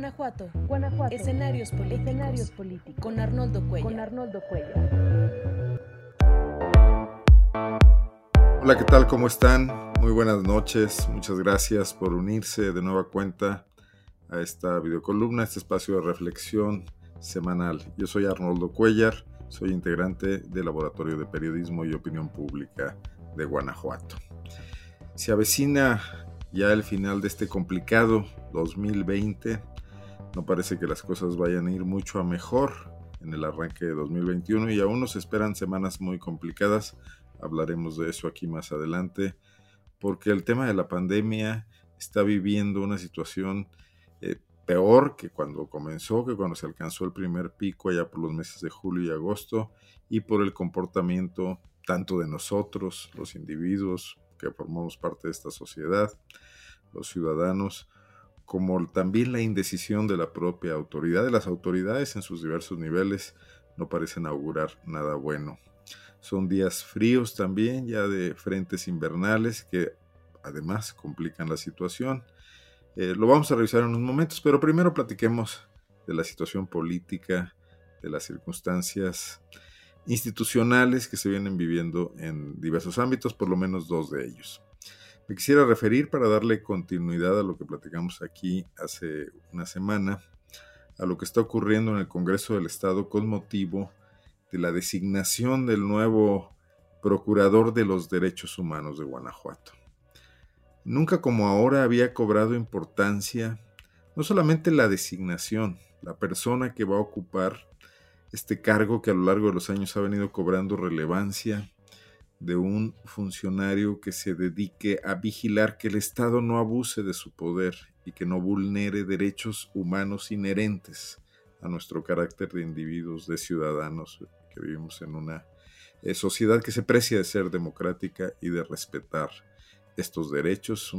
Guanajuato. Guanajuato. Escenarios políticos. Escenarios políticos. Con Arnoldo Cuellar. Con Arnoldo Cuellar. Hola, ¿qué tal? ¿Cómo están? Muy buenas noches. Muchas gracias por unirse de nueva cuenta a esta videocolumna, este espacio de reflexión semanal. Yo soy Arnoldo Cuellar, soy integrante del Laboratorio de Periodismo y Opinión Pública de Guanajuato. Se avecina ya el final de este complicado 2020. No parece que las cosas vayan a ir mucho a mejor en el arranque de 2021 y aún nos esperan semanas muy complicadas. Hablaremos de eso aquí más adelante, porque el tema de la pandemia está viviendo una situación eh, peor que cuando comenzó, que cuando se alcanzó el primer pico allá por los meses de julio y agosto, y por el comportamiento tanto de nosotros, los individuos, que formamos parte de esta sociedad, los ciudadanos, como también la indecisión de la propia autoridad, de las autoridades en sus diversos niveles, no parecen augurar nada bueno. Son días fríos también, ya de frentes invernales, que además complican la situación. Eh, lo vamos a revisar en unos momentos, pero primero platiquemos de la situación política, de las circunstancias institucionales que se vienen viviendo en diversos ámbitos, por lo menos dos de ellos. Me quisiera referir para darle continuidad a lo que platicamos aquí hace una semana, a lo que está ocurriendo en el Congreso del Estado con motivo de la designación del nuevo Procurador de los Derechos Humanos de Guanajuato. Nunca como ahora había cobrado importancia no solamente la designación, la persona que va a ocupar este cargo que a lo largo de los años ha venido cobrando relevancia de un funcionario que se dedique a vigilar que el Estado no abuse de su poder y que no vulnere derechos humanos inherentes a nuestro carácter de individuos, de ciudadanos, que vivimos en una eh, sociedad que se precia de ser democrática y de respetar estos derechos.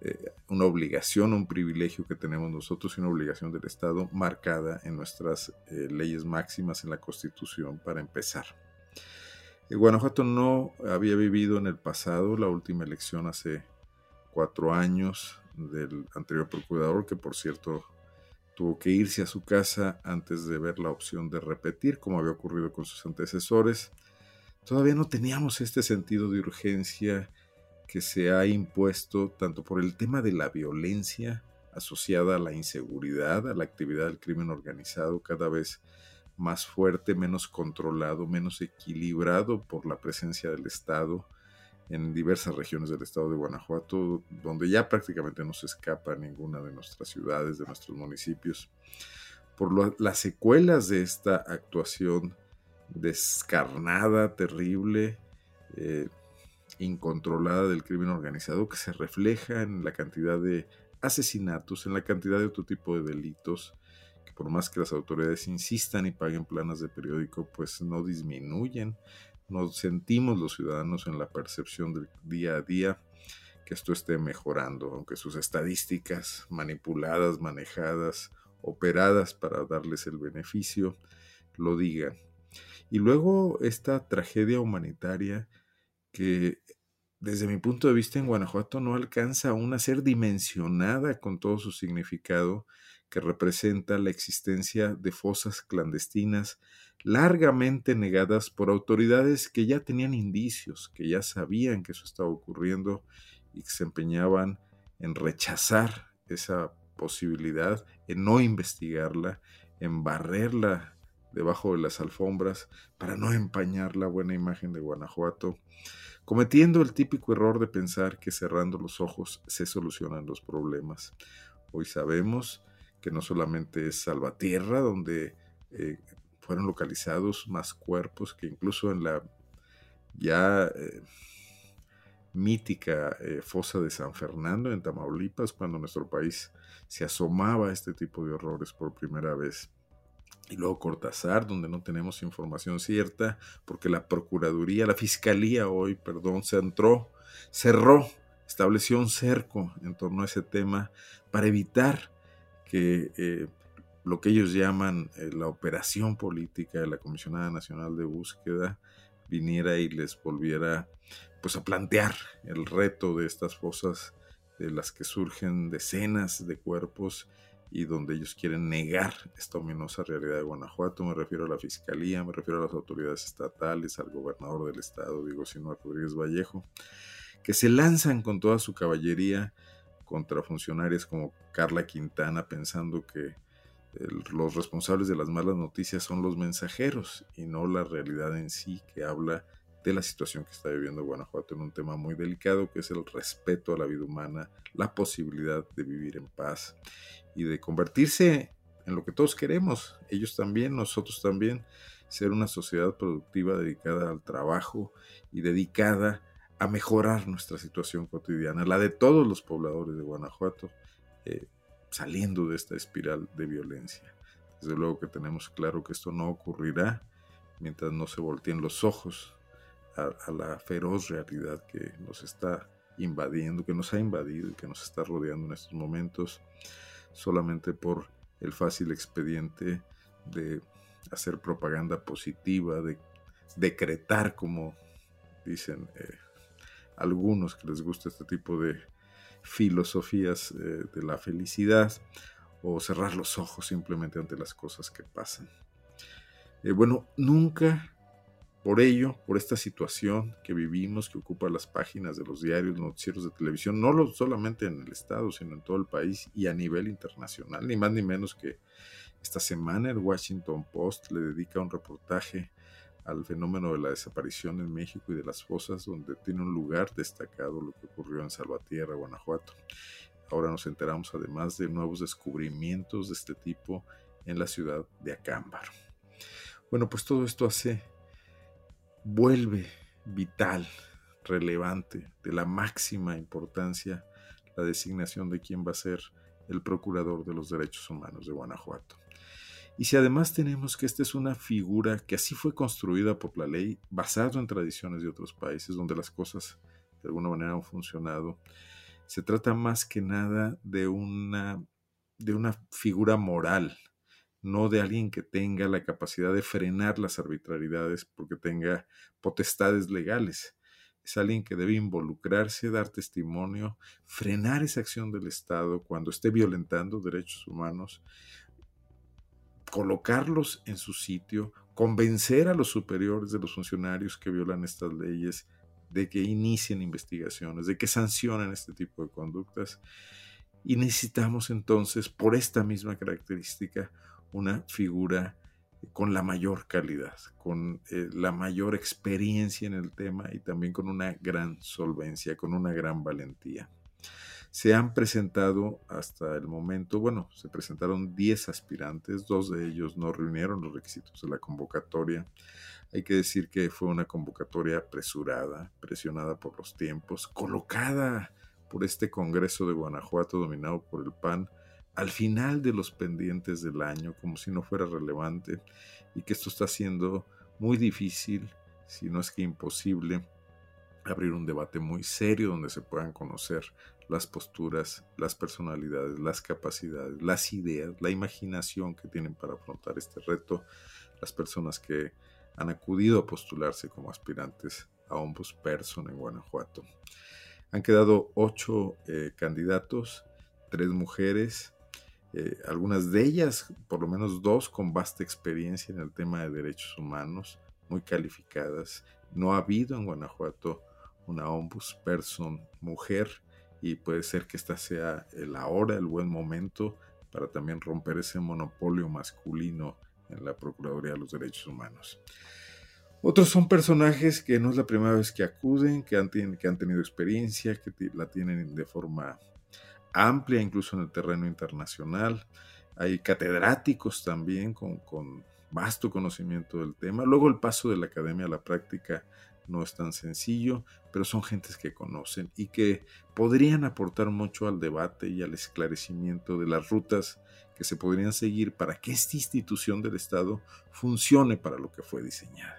Eh, una obligación, un privilegio que tenemos nosotros y una obligación del Estado marcada en nuestras eh, leyes máximas en la Constitución para empezar. Guanajuato no había vivido en el pasado la última elección hace cuatro años del anterior procurador, que por cierto tuvo que irse a su casa antes de ver la opción de repetir, como había ocurrido con sus antecesores. Todavía no teníamos este sentido de urgencia que se ha impuesto tanto por el tema de la violencia asociada a la inseguridad, a la actividad del crimen organizado cada vez fuerte, menos controlado, menos equilibrado por la presencia del Estado en diversas regiones del estado de Guanajuato, donde ya prácticamente no se escapa ninguna de nuestras ciudades, de nuestros municipios, por las secuelas de esta actuación descarnada, terrible, eh, incontrolada del crimen organizado que se refleja en la cantidad de asesinatos, en la cantidad de otro tipo de delitos, por más que las autoridades insistan y paguen planas de periódico, pues no disminuyen. Nos sentimos los ciudadanos en la percepción del día a día que esto esté mejorando, aunque sus estadísticas manipuladas, manejadas, operadas para darles el beneficio, lo digan. Y luego esta tragedia humanitaria que desde mi punto de vista en Guanajuato no alcanza aún a ser dimensionada con todo su significado que representa la existencia de fosas clandestinas largamente negadas por autoridades que ya tenían indicios, que ya sabían que eso estaba ocurriendo y que se empeñaban en rechazar esa posibilidad, en no investigarla, en barrerla debajo de las alfombras para no empañar la buena imagen de Guanajuato, cometiendo el típico error de pensar que cerrando los ojos se solucionan los problemas. Hoy sabemos que no solamente es Salvatierra, donde eh, fueron localizados más cuerpos que incluso en la ya eh, mítica eh, fosa de San Fernando en Tamaulipas, cuando nuestro país se asomaba a este tipo de horrores por primera vez. Y luego Cortázar, donde no tenemos información cierta, porque la Procuraduría, la Fiscalía hoy, perdón, se entró, cerró, estableció un cerco en torno a ese tema para evitar que eh, lo que ellos llaman eh, la operación política de la Comisionada Nacional de Búsqueda viniera y les volviera pues a plantear el reto de estas fosas de las que surgen decenas de cuerpos y donde ellos quieren negar esta ominosa realidad de Guanajuato. Me refiero a la Fiscalía, me refiero a las autoridades estatales, al gobernador del estado, Diego Sinúa Rodríguez Vallejo, que se lanzan con toda su caballería contra funcionarios como Carla Quintana, pensando que los responsables de las malas noticias son los mensajeros y no la realidad en sí que habla de la situación que está viviendo Guanajuato en un tema muy delicado que es el respeto a la vida humana, la posibilidad de vivir en paz y de convertirse en lo que todos queremos, ellos también, nosotros también, ser una sociedad productiva dedicada al trabajo y dedicada a mejorar nuestra situación cotidiana, la de todos los pobladores de Guanajuato, eh, saliendo de esta espiral de violencia. Desde luego que tenemos claro que esto no ocurrirá mientras no se volteen los ojos a, la feroz realidad que nos está invadiendo, que nos ha invadido y que nos está rodeando en estos momentos, solamente por el fácil expediente de hacer propaganda positiva, de decretar, como dicen eh, algunos que les gusta este tipo de filosofías eh, de la felicidad, o cerrar los ojos simplemente ante las cosas que pasan. Eh, bueno, nunca por ello, por esta situación que vivimos, que ocupa las páginas de los diarios, noticieros de televisión, no solamente en el Estado, sino en todo el país y a nivel internacional, ni más ni menos que esta semana el Washington Post le dedica un reportaje al fenómeno de la desaparición en México y de las fosas, donde tiene un lugar destacado lo que ocurrió en Salvatierra, Guanajuato. Ahora nos enteramos además de nuevos descubrimientos de este tipo en la ciudad de Acámbaro. Bueno, pues todo esto hace vuelve vital, relevante, de la máxima importancia la designación de quién va a ser el procurador de los derechos humanos de Guanajuato. Y si además tenemos que esta es una figura que así fue construida por la ley, basado en tradiciones de otros países donde las cosas de alguna manera han funcionado, se trata más que nada de una, de una figura moral, no de alguien que tenga la capacidad de frenar las arbitrariedades porque tenga potestades legales. Es alguien que debe involucrarse, dar testimonio, frenar esa acción del Estado cuando esté violentando derechos humanos, colocarlos en su sitio, convencer a los superiores de los funcionarios que violan estas leyes de que inicien investigaciones, de que sancionen este tipo de conductas. Y necesitamos entonces, por esta misma característica, una figura con la mayor calidad, con eh, la mayor experiencia en el tema y también con una gran solvencia, con una gran valentía. Se han presentado hasta el momento, bueno, se presentaron 10 aspirantes, dos de ellos no reunieron los requisitos de la convocatoria. Hay que decir que fue una convocatoria apresurada, presionada por los tiempos, colocada por este Congreso de Guanajuato dominado por el PAN al final de los pendientes del año, como si no fuera relevante, y que esto está haciendo muy difícil, si no es que imposible, abrir un debate muy serio donde se puedan conocer las posturas, las personalidades, las capacidades, las ideas, la imaginación que tienen para afrontar este reto las personas que han acudido a postularse como aspirantes a Ombudsperson en Guanajuato. Han quedado ocho eh, candidatos, tres mujeres, eh, algunas de ellas, por lo menos dos, con vasta experiencia en el tema de derechos humanos, muy calificadas. No ha habido en Guanajuato una ombudsperson mujer y puede ser que esta sea la hora, el buen momento para también romper ese monopolio masculino en la Procuraduría de los Derechos Humanos. Otros son personajes que no es la primera vez que acuden, que han, que han tenido experiencia, que la tienen de forma amplia, incluso en el terreno internacional. Hay catedráticos también con, vasto conocimiento del tema. Luego el paso de la academia a la práctica no es tan sencillo, pero son gentes que conocen y que podrían aportar mucho al debate y al esclarecimiento de las rutas que se podrían seguir para que esta institución del Estado funcione para lo que fue diseñada.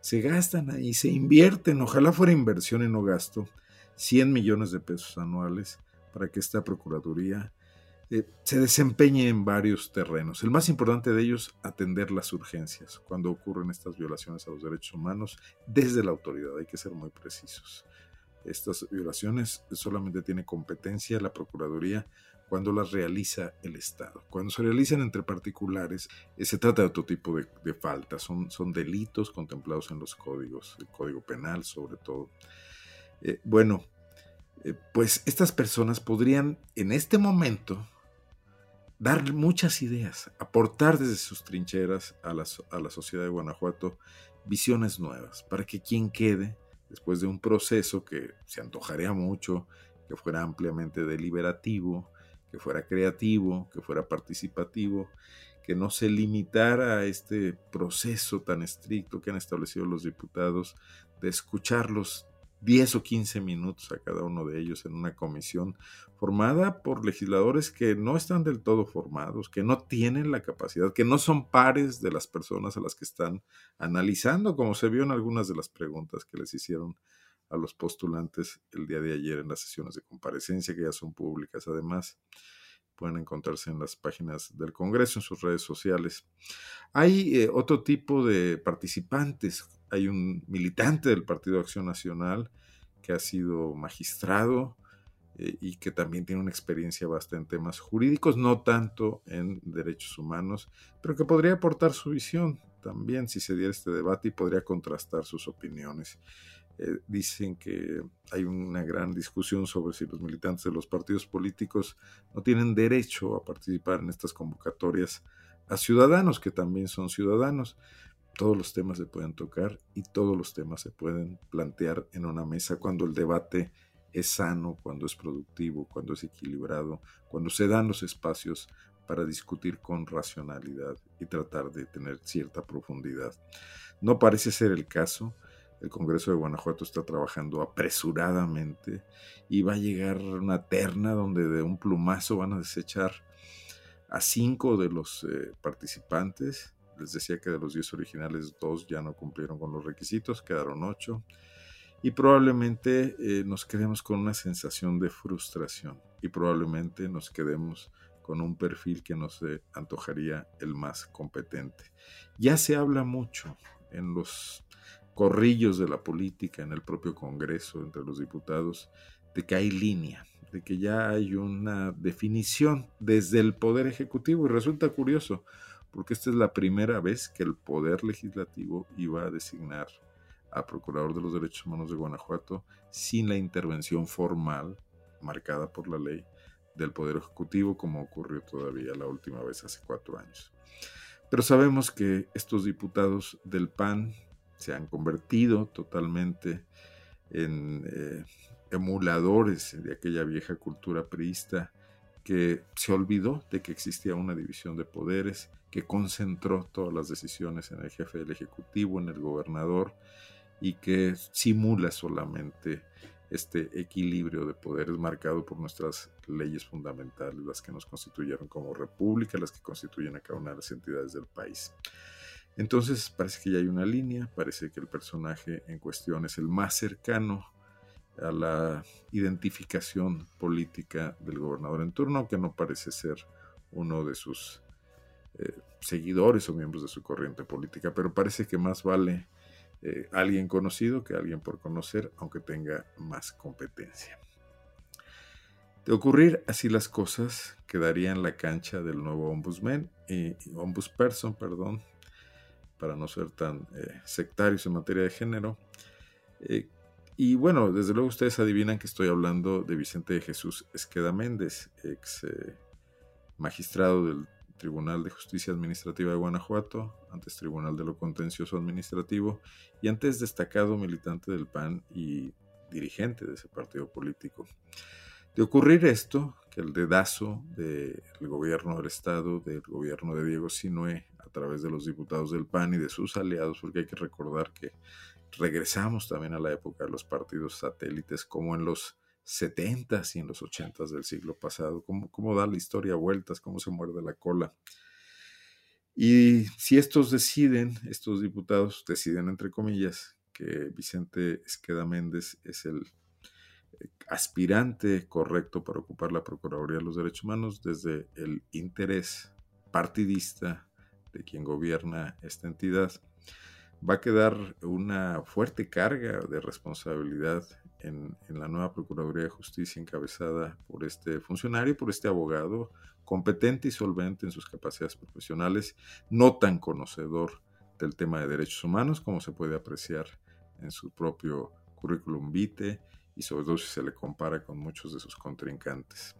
Se gastan ahí, se invierten, ojalá fuera inversión y no gasto, 100 millones de pesos anuales para que esta Procuraduría eh, se desempeñe en varios terrenos. El más importante de ellos, atender las urgencias cuando ocurren estas violaciones a los derechos humanos desde la autoridad. Hay que ser muy precisos. Estas violaciones solamente tiene competencia la Procuraduría cuando las realiza el Estado. Cuando se realizan entre particulares, eh, se trata de otro tipo de, faltas, son, son, delitos contemplados en los códigos, el Código Penal sobre todo. Eh, bueno, pues estas personas podrían en este momento dar muchas ideas, aportar desde sus trincheras a la, sociedad de Guanajuato visiones nuevas, para que quien quede, después de un proceso que se antojaría mucho, que fuera ampliamente deliberativo, que fuera creativo, que fuera participativo, que no se limitara a este proceso tan estricto que han establecido los diputados de escucharlos 10 o 15 minutos a cada uno de ellos en una comisión formada por legisladores que no están del todo formados, que no tienen la capacidad, que no son pares de las personas a las que están analizando, como se vio en algunas de las preguntas que les hicieron a los postulantes el día de ayer en las sesiones de comparecencia, que ya son públicas además. Pueden encontrarse en las páginas del Congreso, en sus redes sociales. Hay eh, otro tipo de participantes. Hay un militante del Partido Acción Nacional que ha sido magistrado eh, y que también tiene una experiencia bastante en temas jurídicos, no tanto en derechos humanos, pero que podría aportar su visión también si se diera este debate y podría contrastar sus opiniones. Eh, dicen que hay una gran discusión sobre si los militantes de los partidos políticos no tienen derecho a participar en estas convocatorias a ciudadanos que también son ciudadanos. Todos los temas se pueden tocar y todos los temas se pueden plantear en una mesa cuando el debate es sano, cuando es productivo, cuando es equilibrado, cuando se dan los espacios para discutir con racionalidad y tratar de tener cierta profundidad. No parece ser el caso. El Congreso de Guanajuato está trabajando apresuradamente y va a llegar una terna donde de un plumazo van a desechar a cinco de los eh, participantes. Les decía que de los diez originales, dos ya no cumplieron con los requisitos, quedaron ocho. Y probablemente eh, nos quedemos con una sensación de frustración y probablemente nos quedemos con un perfil que nos antojaría el más competente. Ya se habla mucho en los corrillos de la política en el propio Congreso, entre los diputados, de que hay línea, de que ya hay una definición desde el Poder Ejecutivo. Y resulta curioso, porque esta es la primera vez que el Poder Legislativo iba a designar a Procurador de los Derechos Humanos de Guanajuato sin la intervención formal marcada por la ley del Poder Ejecutivo, como ocurrió todavía la última vez hace cuatro años. Pero sabemos que estos diputados del PAN se han convertido totalmente en eh, emuladores de aquella vieja cultura priista que se olvidó de que existía una división de poderes, que concentró todas las decisiones en el jefe del Ejecutivo, en el gobernador, y que simula solamente este equilibrio de poderes marcado por nuestras leyes fundamentales, las que nos constituyeron como república, las que constituyen a cada una de las entidades del país. Entonces parece que ya hay una línea, parece que el personaje en cuestión es el más cercano a la identificación política del gobernador en turno, aunque no parece ser uno de sus eh, seguidores o miembros de su corriente política, pero parece que más vale eh, alguien conocido que alguien por conocer, aunque tenga más competencia. De ocurrir así las cosas, quedaría en la cancha del nuevo ombudsman, y ombudsperson, perdón, para no ser tan eh, sectarios en materia de género. Y bueno, desde luego ustedes adivinan que estoy hablando de Vicente de Jesús Esqueda Méndez, ex magistrado del Tribunal de Justicia Administrativa de Guanajuato, antes Tribunal de lo Contencioso Administrativo y antes destacado militante del PAN y dirigente de ese partido político. De ocurrir esto, que el dedazo del gobierno del Estado, del gobierno de Diego Sinue, a través de los diputados del PAN y de sus aliados, porque hay que recordar que regresamos también a la época de los partidos satélites, como en los 70s y en los 80s del siglo pasado, cómo, cómo da la historia vueltas, cómo se muerde la cola. Y si estos deciden, estos diputados deciden, entre comillas, que Vicente Esqueda Méndez es el eh, aspirante correcto para ocupar la Procuraduría de los Derechos Humanos desde el interés partidista de quien gobierna esta entidad, va a quedar una fuerte carga de responsabilidad en, la nueva Procuraduría de Justicia encabezada por este funcionario, por este abogado competente y solvente en sus capacidades profesionales, no tan conocedor del tema de derechos humanos como se puede apreciar en su propio currículum vitae y sobre todo si se le compara con muchos de sus contrincantes.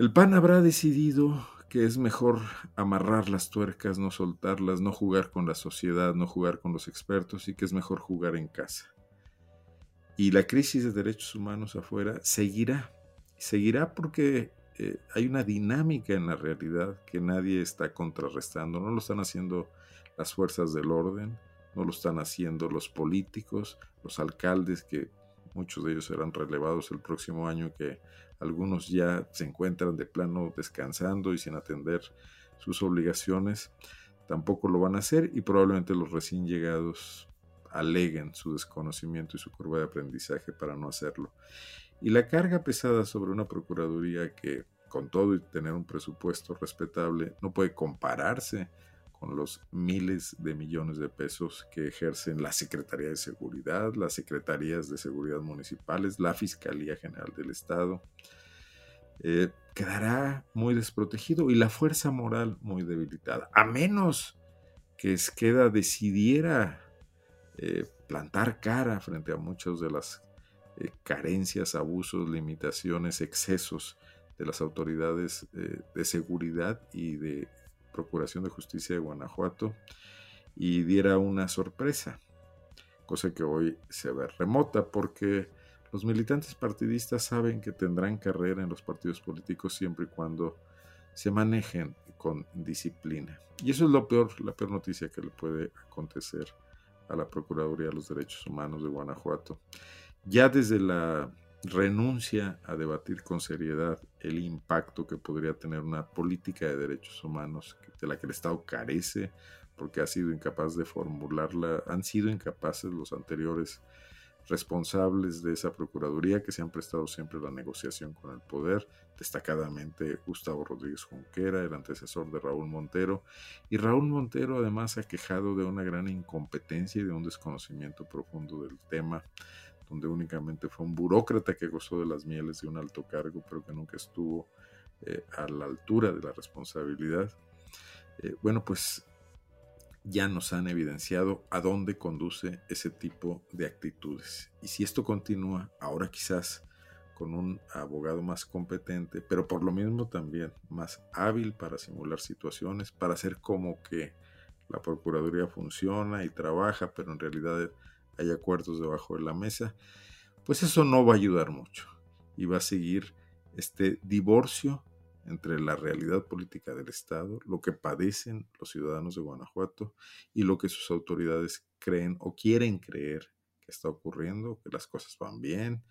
El PAN habrá decidido que es mejor amarrar las tuercas, no soltarlas, no jugar con la sociedad, no jugar con los expertos y que es mejor jugar en casa. Y la crisis de derechos humanos afuera seguirá, seguirá porque eh, hay una dinámica en la realidad que nadie está contrarrestando, no lo están haciendo las fuerzas del orden, no lo están haciendo los políticos, los alcaldes que muchos de ellos serán relevados el próximo año, que algunos ya se encuentran de plano descansando y sin atender sus obligaciones, tampoco lo van a hacer y probablemente los recién llegados aleguen su desconocimiento y su curva de aprendizaje para no hacerlo. Y la carga pesada sobre una Procuraduría que, con todo y tener un presupuesto respetable, no puede compararse con los miles de millones de pesos que ejercen la Secretaría de Seguridad, las Secretarías de Seguridad Municipales, la Fiscalía General del Estado, eh, quedará muy desprotegido y la fuerza moral muy debilitada, a menos que Esqueda decidiera eh, plantar cara frente a muchas de las eh, carencias, abusos, limitaciones, excesos de las autoridades de seguridad y de Procuración de Justicia de Guanajuato y diera una sorpresa, cosa que hoy se ve remota porque los militantes partidistas saben que tendrán carrera en los partidos políticos siempre y cuando se manejen con disciplina. Y eso es lo peor, la peor noticia que le puede acontecer a la Procuraduría de los Derechos Humanos de Guanajuato. Ya desde la renuncia a debatir con seriedad el impacto que podría tener una política de derechos humanos de la que el Estado carece porque ha sido incapaz de formularla, han sido incapaces los anteriores responsables de esa Procuraduría que se han prestado siempre a la negociación con el poder, destacadamente Gustavo Rodríguez Junquera, el antecesor de Raúl Montero, y Raúl Montero además ha quejado de una gran incompetencia y de un desconocimiento profundo del tema donde únicamente fue un burócrata que gozó de las mieles de un alto cargo, pero que nunca estuvo eh, a la altura de la responsabilidad. Eh, bueno, pues ya nos han evidenciado a dónde conduce ese tipo de actitudes. Y si esto continúa, ahora quizás con un abogado más competente, pero por lo mismo también más hábil para simular situaciones, para hacer como que la Procuraduría funciona y trabaja, pero en realidad hay acuerdos debajo de la mesa, pues eso no va a ayudar mucho y va a seguir este divorcio entre la realidad política del Estado, lo que padecen los ciudadanos de Guanajuato y lo que sus autoridades creen o quieren creer que está ocurriendo, que las cosas van bien,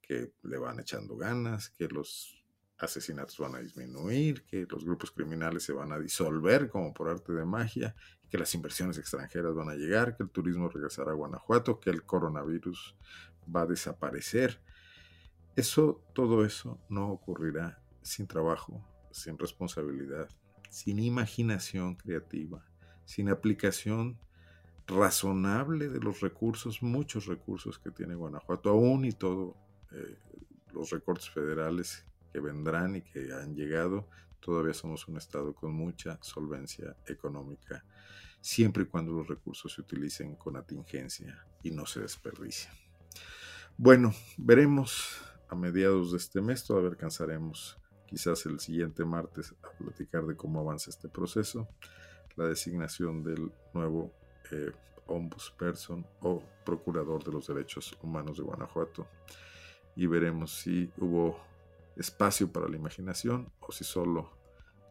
que le van echando ganas, que los asesinatos van a disminuir, que los grupos criminales se van a disolver como por arte de magia, que las inversiones extranjeras van a llegar, que el turismo regresará a Guanajuato, que el coronavirus va a desaparecer. Eso, todo eso no ocurrirá sin trabajo, sin responsabilidad, sin imaginación creativa, sin aplicación razonable de los recursos, muchos recursos que tiene Guanajuato, aún y todo eh, los recortes federales que vendrán y que han llegado, todavía somos un estado con mucha solvencia económica, siempre y cuando los recursos se utilicen con atingencia y no se desperdicien. Bueno, veremos a mediados de este mes, todavía alcanzaremos quizás el siguiente martes a platicar de cómo avanza este proceso, la designación del nuevo eh, ombudsperson o procurador de los derechos humanos de Guanajuato y veremos si hubo espacio para la imaginación o si solo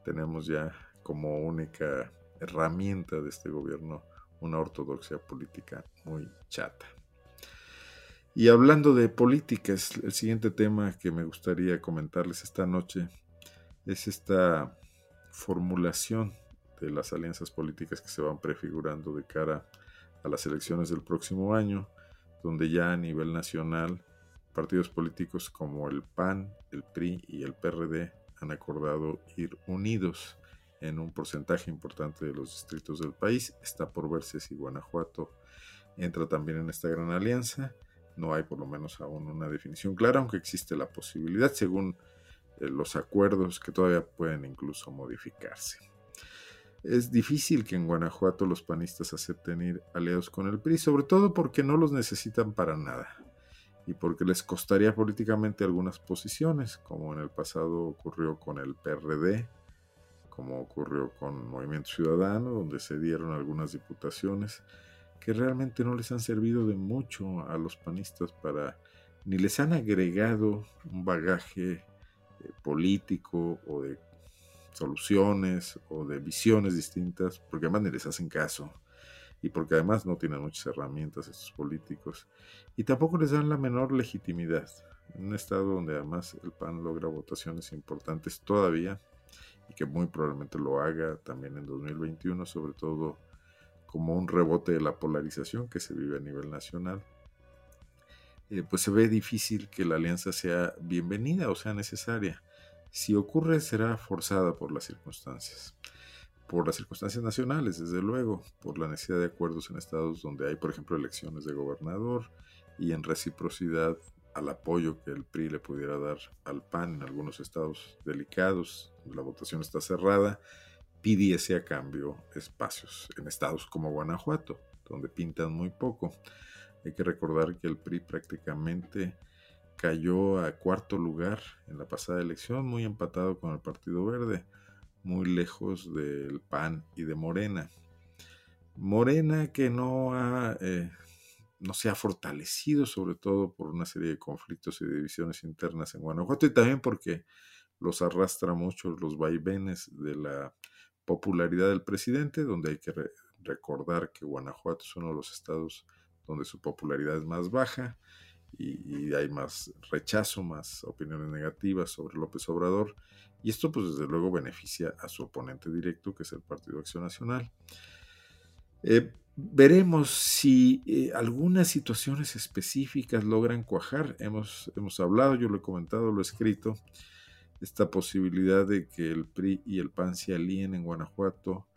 tenemos ya como única herramienta de este gobierno una ortodoxia política muy chata. Y hablando de políticas, el siguiente tema que me gustaría comentarles esta noche es esta formulación de las alianzas políticas que se van prefigurando de cara a las elecciones del próximo año, donde ya a nivel nacional partidos políticos como el PAN, el PRI y el PRD han acordado ir unidos en un porcentaje importante de los distritos del país. Está por verse si Guanajuato entra también en esta gran alianza. No hay por lo menos aún una definición clara, aunque existe la posibilidad según eh, los acuerdos que todavía pueden incluso modificarse. Es difícil que en Guanajuato los panistas acepten ir aliados con el PRI, sobre todo porque no los necesitan para nada y porque les costaría políticamente algunas posiciones, como en el pasado ocurrió con el PRD, como ocurrió con Movimiento Ciudadano, donde se dieron algunas diputaciones que realmente no les han servido de mucho a los panistas para, ni les han agregado un bagaje eh, político o de soluciones o de visiones distintas, porque además ni les hacen caso y porque además no tienen muchas herramientas estos políticos y tampoco les dan la menor legitimidad. En un estado donde además el PAN logra votaciones importantes todavía y que muy probablemente lo haga también en 2021, sobre todo como un rebote de la polarización que se vive a nivel nacional, eh, pues se ve difícil que la alianza sea bienvenida o sea necesaria. Si ocurre será forzada por las circunstancias por las circunstancias nacionales, desde luego, por la necesidad de acuerdos en estados donde hay, por ejemplo, elecciones de gobernador y en reciprocidad al apoyo que el PRI le pudiera dar al PAN en algunos estados delicados, la votación está cerrada, pidiese a cambio espacios en estados como Guanajuato, donde pintan muy poco. Hay que recordar que el PRI prácticamente cayó a cuarto lugar en la pasada elección, muy empatado con el Partido Verde muy lejos del PAN y de Morena. Morena que no, ha, eh, no se ha fortalecido, sobre todo por una serie de conflictos y divisiones internas en Guanajuato, y también porque los arrastra mucho los vaivenes de la popularidad del presidente, donde hay que recordar que Guanajuato es uno de los estados donde su popularidad es más baja y, hay más rechazo, más opiniones negativas sobre López Obrador. Y esto pues desde luego beneficia a su oponente directo, que es el Partido Acción Nacional. Eh, veremos si eh, algunas situaciones específicas logran cuajar. Hemos, hemos hablado, yo lo he comentado, lo he escrito, esta posibilidad de que el PRI y el PAN se alíen en Guanajuato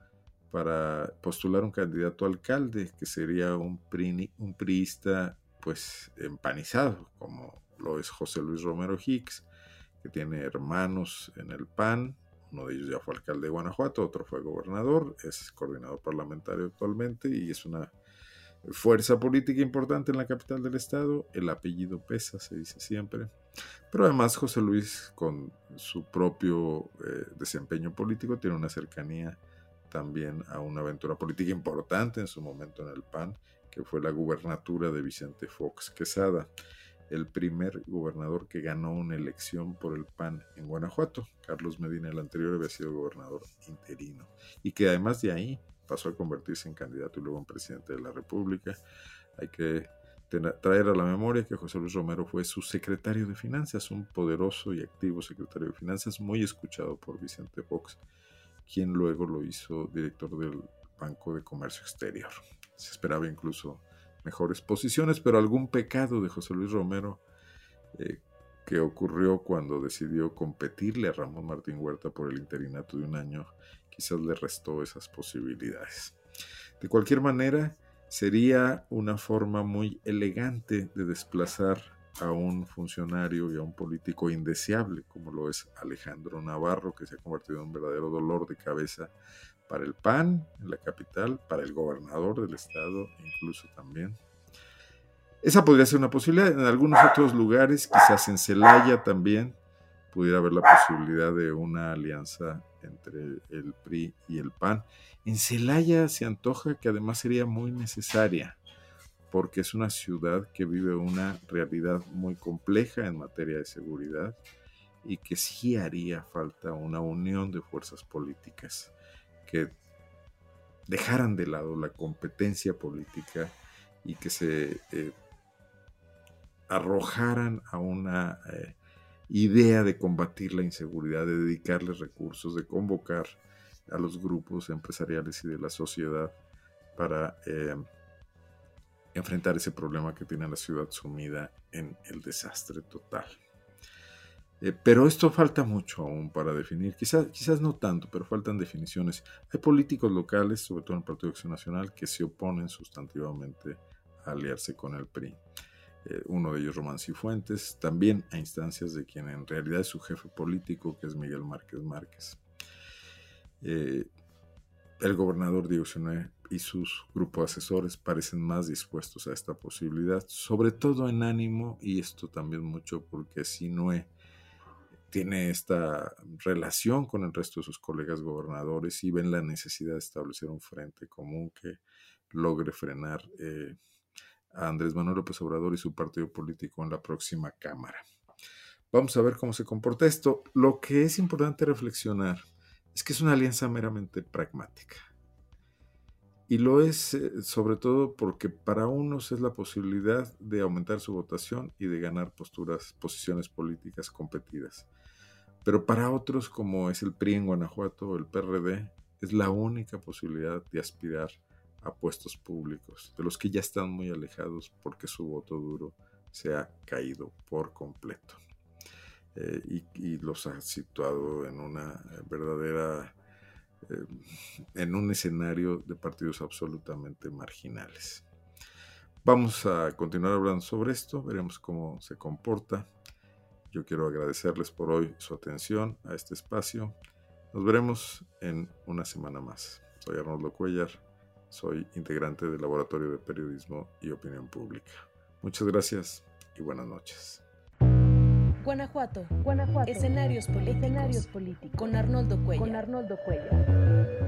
para postular un candidato a alcalde, que sería un, PRI, un priista pues empanizado, como lo es José Luis Romero Hicks tiene hermanos en el PAN. Uno de ellos ya fue alcalde de Guanajuato, otro fue gobernador, es coordinador parlamentario actualmente y es una fuerza política importante en la capital del estado. El apellido pesa, se dice siempre. Pero además José Luis, con su propio eh, desempeño político, tiene una cercanía también a una aventura política importante en su momento en el PAN, que fue la gubernatura de Vicente Fox Quesada el primer gobernador que ganó una elección por el PAN en Guanajuato. Carlos Medina, el anterior, había sido gobernador interino y que además de ahí pasó a convertirse en candidato y luego en presidente de la República. Hay que traer a la memoria que José Luis Romero fue su secretario de Finanzas, un poderoso y activo secretario de Finanzas, muy escuchado por Vicente Fox, quien luego lo hizo director del Banco de Comercio Exterior. Se esperaba incluso mejores posiciones, pero algún pecado de José Luis Romero eh, que ocurrió cuando decidió competirle a Ramón Martín Huerta por el interinato de un año, quizás le restó esas posibilidades. De cualquier manera, sería una forma muy elegante de desplazar a un funcionario y a un político indeseable, como lo es Alejandro Navarro, que se ha convertido en un verdadero dolor de cabeza para el PAN en la capital, para el gobernador del estado incluso también. Esa podría ser una posibilidad. En algunos otros lugares, quizás en Celaya también, pudiera haber la posibilidad de una alianza entre el PRI y el PAN. En Celaya se antoja que además sería muy necesaria, porque es una ciudad que vive una realidad muy compleja en materia de seguridad y que sí haría falta una unión de fuerzas políticas que dejaran de lado la competencia política y que se eh, arrojaran a una eh, idea de combatir la inseguridad, de dedicarles recursos, de convocar a los grupos empresariales y de la sociedad para eh, enfrentar ese problema que tiene la ciudad sumida en el desastre total. Eh, pero esto falta mucho aún para definir, quizás, quizás no tanto, pero faltan definiciones. Hay políticos locales, sobre todo en el Partido de Acción Nacional, que se oponen sustantivamente a aliarse con el PRI. Eh, uno de ellos, Román Cifuentes, también a instancias de quien en realidad es su jefe político, que es Miguel Márquez Márquez. Eh, el gobernador Diego Sinue y sus grupos de asesores parecen más dispuestos a esta posibilidad, sobre todo en ánimo, y esto también mucho porque Sinue tiene esta relación con el resto de sus colegas gobernadores y ven la necesidad de establecer un frente común que logre frenar eh, a Andrés Manuel López Obrador y su partido político en la próxima Cámara. Vamos a ver cómo se comporta esto. Lo que es importante reflexionar es que es una alianza meramente pragmática. Y lo es eh, sobre todo porque para unos es la posibilidad de aumentar su votación y de ganar posturas, posiciones políticas competidas. Pero para otros, como es el PRI en Guanajuato o el PRD, es la única posibilidad de aspirar a puestos públicos, de los que ya están muy alejados porque su voto duro se ha caído por completo. Eh, y, los ha situado en una verdadera, eh, en un escenario de partidos absolutamente marginales. Vamos a continuar hablando sobre esto, veremos cómo se comporta. Yo quiero agradecerles por hoy su atención a este espacio. Nos veremos en una semana más. Soy Arnoldo Cuellar, soy integrante del Laboratorio de Periodismo y Opinión Pública. Muchas gracias y buenas noches. Guanajuato. Guanajuato. Escenarios políticos. Escenarios políticos. Con Arnoldo Cuellar. Con Arnoldo Cuellar.